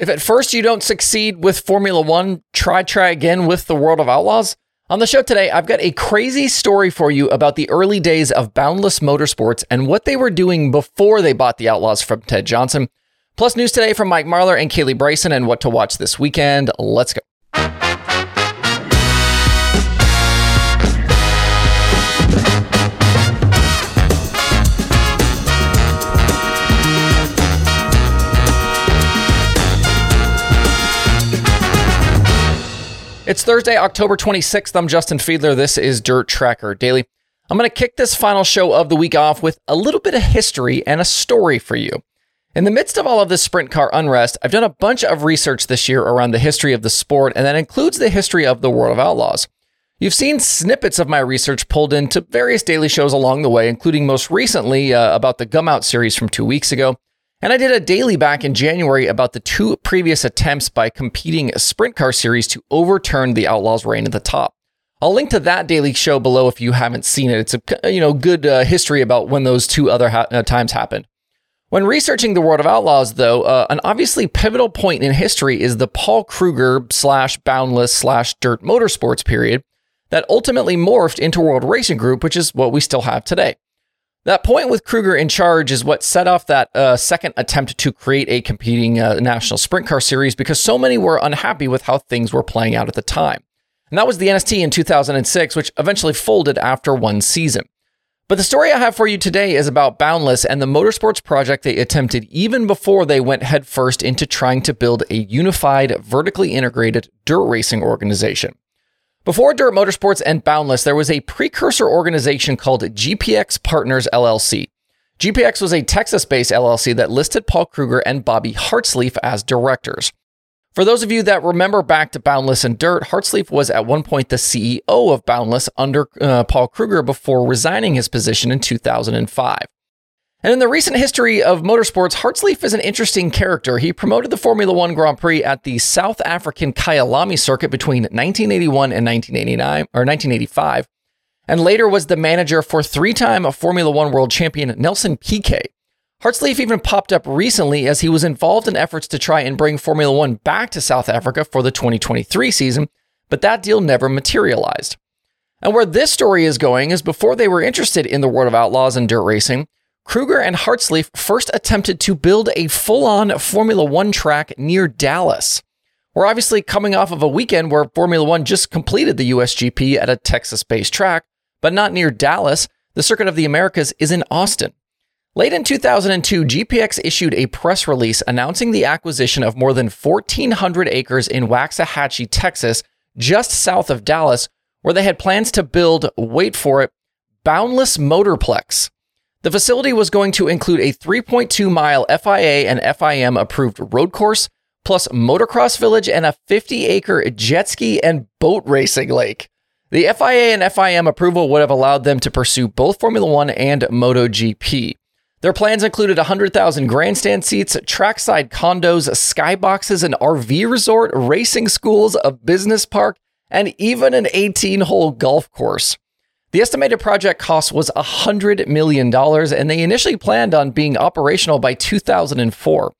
If at first you don't succeed with Formula One, try, try again with the World of Outlaws. On the show today, I've got a crazy story for you about the early days of Boundless Motorsports and what they were doing before they bought the Outlaws from Ted Johnson. Plus, news today from Mike Marlar and Kaylee Bryson and what to watch this weekend. Let's go. It's Thursday, October 26th. I'm Justin Fiedler. This is Dirt Tracker Daily. I'm going to kick this final show of the week off with a little bit of history and a story for you. In the midst of all of this sprint car unrest, I've done a bunch of research this year around the history of the sport, and that includes the history of the World of Outlaws. You've seen snippets of my research pulled into various daily shows along the way, including most recently uh, about the Gum Out series from two weeks ago. And I did a daily back in January about the two previous attempts by competing sprint car series to overturn the Outlaws' reign at the top. I'll link to that daily show below if you haven't seen it. It's a you know good uh, history about when those two other ha- uh, times happened. When researching the World of Outlaws, though, uh, an obviously pivotal point in history is the Paul Kruger slash Boundless slash Dirt Motorsports period that ultimately morphed into World Racing Group, which is what we still have today. That point with Kruger in charge is what set off that uh, second attempt to create a competing uh, national sprint car series because so many were unhappy with how things were playing out at the time. And that was the NST in 2006, which eventually folded after one season. But the story I have for you today is about Boundless and the motorsports project they attempted even before they went headfirst into trying to build a unified, vertically integrated dirt racing organization. Before Dirt Motorsports and Boundless, there was a precursor organization called GPX Partners LLC. GPX was a Texas based LLC that listed Paul Kruger and Bobby Hartslief as directors. For those of you that remember back to Boundless and Dirt, Hartslief was at one point the CEO of Boundless under uh, Paul Kruger before resigning his position in 2005. And in the recent history of motorsports, Hartslief is an interesting character. He promoted the Formula One Grand Prix at the South African Kyalami circuit between 1981 and 1989 or 1985, and later was the manager for three-time Formula One world champion Nelson Piquet. Hartslief even popped up recently as he was involved in efforts to try and bring Formula One back to South Africa for the 2023 season, but that deal never materialized. And where this story is going is before they were interested in the world of outlaws and dirt racing, Kruger and Hartslief first attempted to build a full on Formula One track near Dallas. We're obviously coming off of a weekend where Formula One just completed the USGP at a Texas based track, but not near Dallas. The Circuit of the Americas is in Austin. Late in 2002, GPX issued a press release announcing the acquisition of more than 1,400 acres in Waxahachie, Texas, just south of Dallas, where they had plans to build, wait for it, Boundless Motorplex. The facility was going to include a 3.2 mile FIA and FIM approved road course, plus motocross village and a 50 acre jet ski and boat racing lake. The FIA and FIM approval would have allowed them to pursue both Formula One and MotoGP. Their plans included 100,000 grandstand seats, trackside condos, skyboxes, an RV resort, racing schools, a business park, and even an 18 hole golf course. The estimated project cost was $100 million, and they initially planned on being operational by 2004.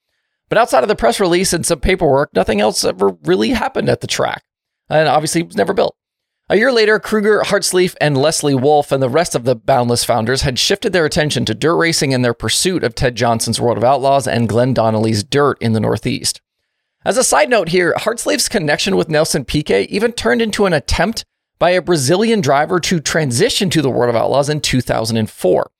But outside of the press release and some paperwork, nothing else ever really happened at the track. And obviously, it was never built. A year later, Kruger, Hartslief, and Leslie Wolf and the rest of the Boundless founders had shifted their attention to dirt racing in their pursuit of Ted Johnson's World of Outlaws and Glenn Donnelly's Dirt in the Northeast. As a side note here, Hartslief's connection with Nelson Piquet even turned into an attempt by a Brazilian driver to transition to the World of Outlaws in 2004.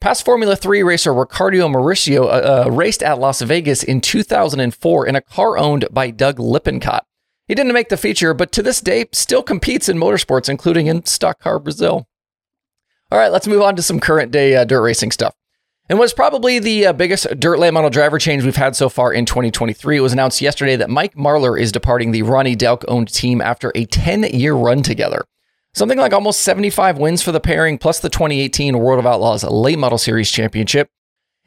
Past Formula 3 racer Ricardo Mauricio uh, uh, raced at Las Vegas in 2004 in a car owned by Doug Lippincott. He didn't make the feature, but to this day still competes in motorsports, including in Stock Car Brazil. All right, let's move on to some current day uh, dirt racing stuff. And what's probably the uh, biggest dirt late model driver change we've had so far in 2023. It was announced yesterday that Mike Marlar is departing the Ronnie Delk owned team after a 10 year run together. Something like almost 75 wins for the pairing, plus the 2018 World of Outlaws Late Model Series Championship.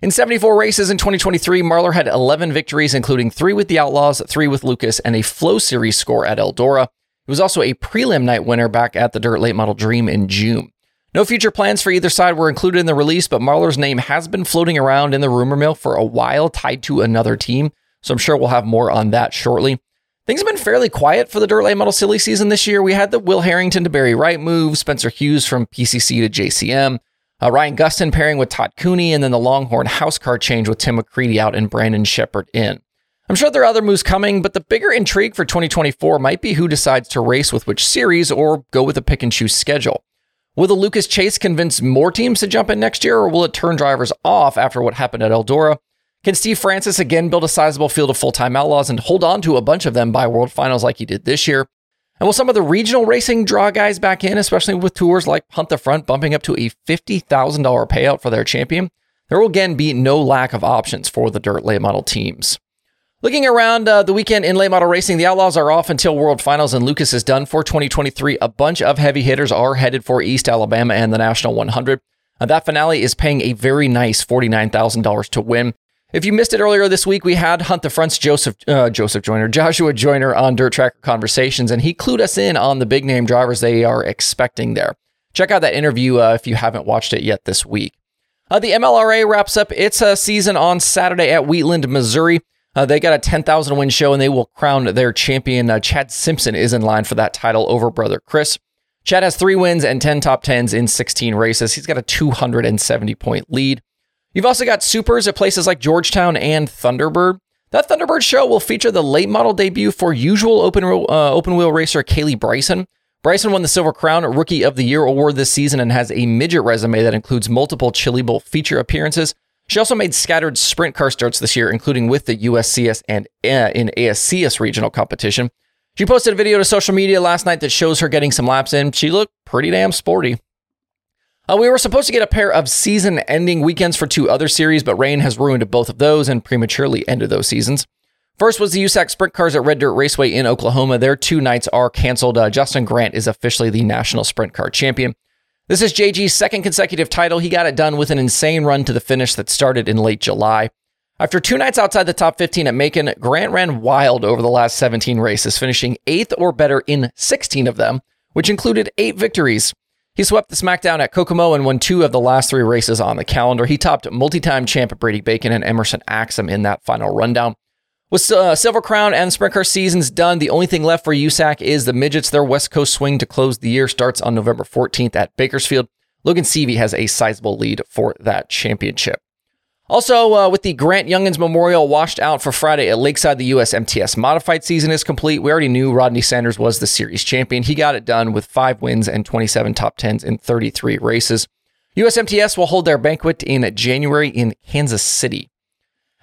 In 74 races in 2023, Marlar had 11 victories, including three with the Outlaws, three with Lucas, and a Flow Series score at Eldora. He was also a prelim night winner back at the Dirt Late Model Dream in June. No future plans for either side were included in the release, but Marlar's name has been floating around in the rumor mill for a while, tied to another team. so I'm sure we'll have more on that shortly. Things have been fairly quiet for the Late Model Silly season this year. We had the Will Harrington to Barry Wright move, Spencer Hughes from PCC to JCM, uh, Ryan Gustin pairing with Todd Cooney, and then the Longhorn house car change with Tim McCreadie out and Brandon Sheppard in. I'm sure there are other moves coming, but the bigger intrigue for 2024 might be who decides to race with which series or go with a pick and choose schedule. Will the Lucas Chase convince more teams to jump in next year, or will it turn drivers off after what happened at Eldora? Can Steve Francis again build a sizable field of full time outlaws and hold on to a bunch of them by World Finals like he did this year? And will some of the regional racing draw guys back in, especially with tours like Hunt the Front bumping up to a $50,000 payout for their champion? There will again be no lack of options for the dirt late model teams. Looking around uh, the weekend in late model racing, the Outlaws are off until World Finals and Lucas is done for 2023. A bunch of heavy hitters are headed for East Alabama and the National 100. Uh, that finale is paying a very nice $49,000 to win. If you missed it earlier this week, we had Hunt the Front's Joseph uh, Joseph Joyner, Joshua Joyner on Dirt Tracker Conversations, and he clued us in on the big name drivers they are expecting there. Check out that interview uh, if you haven't watched it yet this week. Uh, the MLRA wraps up its uh, season on Saturday at Wheatland, Missouri. Uh, they got a 10,000 win show and they will crown their champion. Uh, Chad Simpson is in line for that title over brother Chris. Chad has three wins and 10 top 10s in 16 races. He's got a 270 point lead. You've also got supers at places like Georgetown and Thunderbird. That Thunderbird show will feature the late model debut for usual open, uh, open wheel racer Kaylee Bryson. Bryson won the Silver Crown Rookie of the Year award this season and has a midget resume that includes multiple Chili Bowl feature appearances, she also made scattered sprint car starts this year, including with the USCS and uh, in ASCS regional competition. She posted a video to social media last night that shows her getting some laps in. She looked pretty damn sporty. Uh, we were supposed to get a pair of season ending weekends for two other series, but rain has ruined both of those and prematurely ended those seasons. First was the USAC Sprint Cars at Red Dirt Raceway in Oklahoma. Their two nights are canceled. Uh, Justin Grant is officially the national sprint car champion. This is JG's second consecutive title. He got it done with an insane run to the finish that started in late July. After two nights outside the top 15 at Macon, Grant ran wild over the last 17 races, finishing eighth or better in 16 of them, which included eight victories. He swept the SmackDown at Kokomo and won two of the last three races on the calendar. He topped multi time champ Brady Bacon and Emerson Axsom in that final rundown. With uh, Silver Crown and Sprint Car seasons done, the only thing left for USAC is the Midgets. Their West Coast swing to close the year starts on November 14th at Bakersfield. Logan Seavey has a sizable lead for that championship. Also, uh, with the Grant Junghans Memorial washed out for Friday at Lakeside, the US MTS modified season is complete. We already knew Rodney Sanders was the series champion. He got it done with five wins and 27 top 10s in 33 races. USMTS will hold their banquet in January in Kansas City.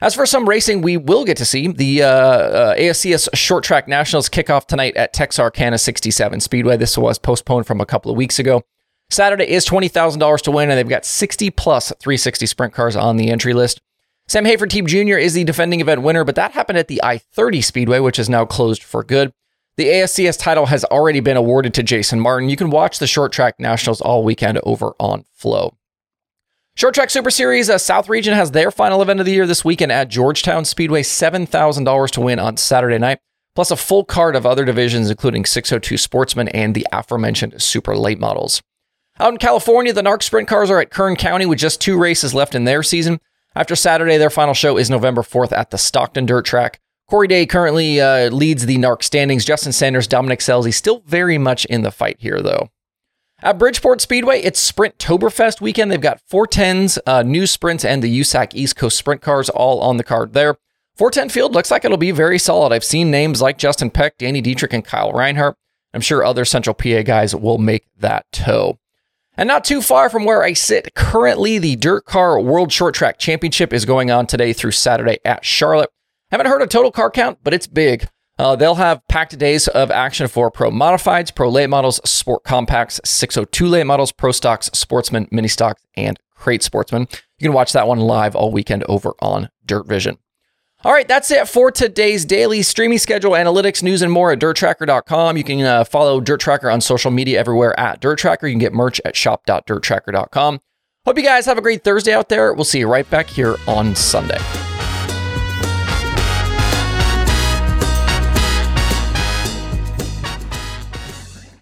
As for some racing, we will get to see the uh, uh, ASCS Short Track Nationals kickoff tonight at Texarkana 67 Speedway. This was postponed from a couple of weeks ago. Saturday is $20,000 to win, and they've got 60 plus 360 sprint cars on the entry list. Sam Hafertepe Jr. is the defending event winner, but that happened at the I 30 Speedway, which is now closed for good. The ASCS title has already been awarded to Jason Martin. You can watch the Short Track Nationals all weekend over on Flow. Short Track Super Series, uh, South Region has their final event of the year this weekend at Georgetown Speedway. $7,000 to win on Saturday night, plus a full card of other divisions, including 602 Sportsman and the aforementioned Super Late Models. Out in California, the NARC Sprint Cars are at Kern County with just two races left in their season. After Saturday, their final show is November 4th at the Stockton Dirt Track. Corey Day currently uh, leads the NARC standings. Justin Sanders, Dominic Scelzi still very much in the fight here, though. At Bridgeport Speedway, it's Sprint Toberfest weekend. They've got 410s, uh, new sprints, and the USAC East Coast Sprint cars all on the card there. 410 field looks like it'll be very solid. I've seen names like Justin Peck, Danny Dietrich, and Kyle Reinhardt. I'm sure other Central PA guys will make that tow. And not too far from where I sit, currently the DIRTcar World Short Track Championship is going on today through Saturday at Charlotte. Haven't heard a total car count, but it's big. Uh, they'll have packed days of action for Pro Modifieds, Pro Late Models, Sport Compacts, 602 Late Models, Pro Stocks, Sportsman, Mini Stocks, and Crate Sportsman. You can watch that one live all weekend over on Dirt Vision. All right, that's it for today's daily streaming schedule, analytics, news, and more at dirttracker.com. You can uh, follow Dirt Tracker on social media everywhere at Dirt Tracker. You can get merch at shop.dirttracker.com. Hope you guys have a great Thursday out there. We'll see you right back here on Sunday.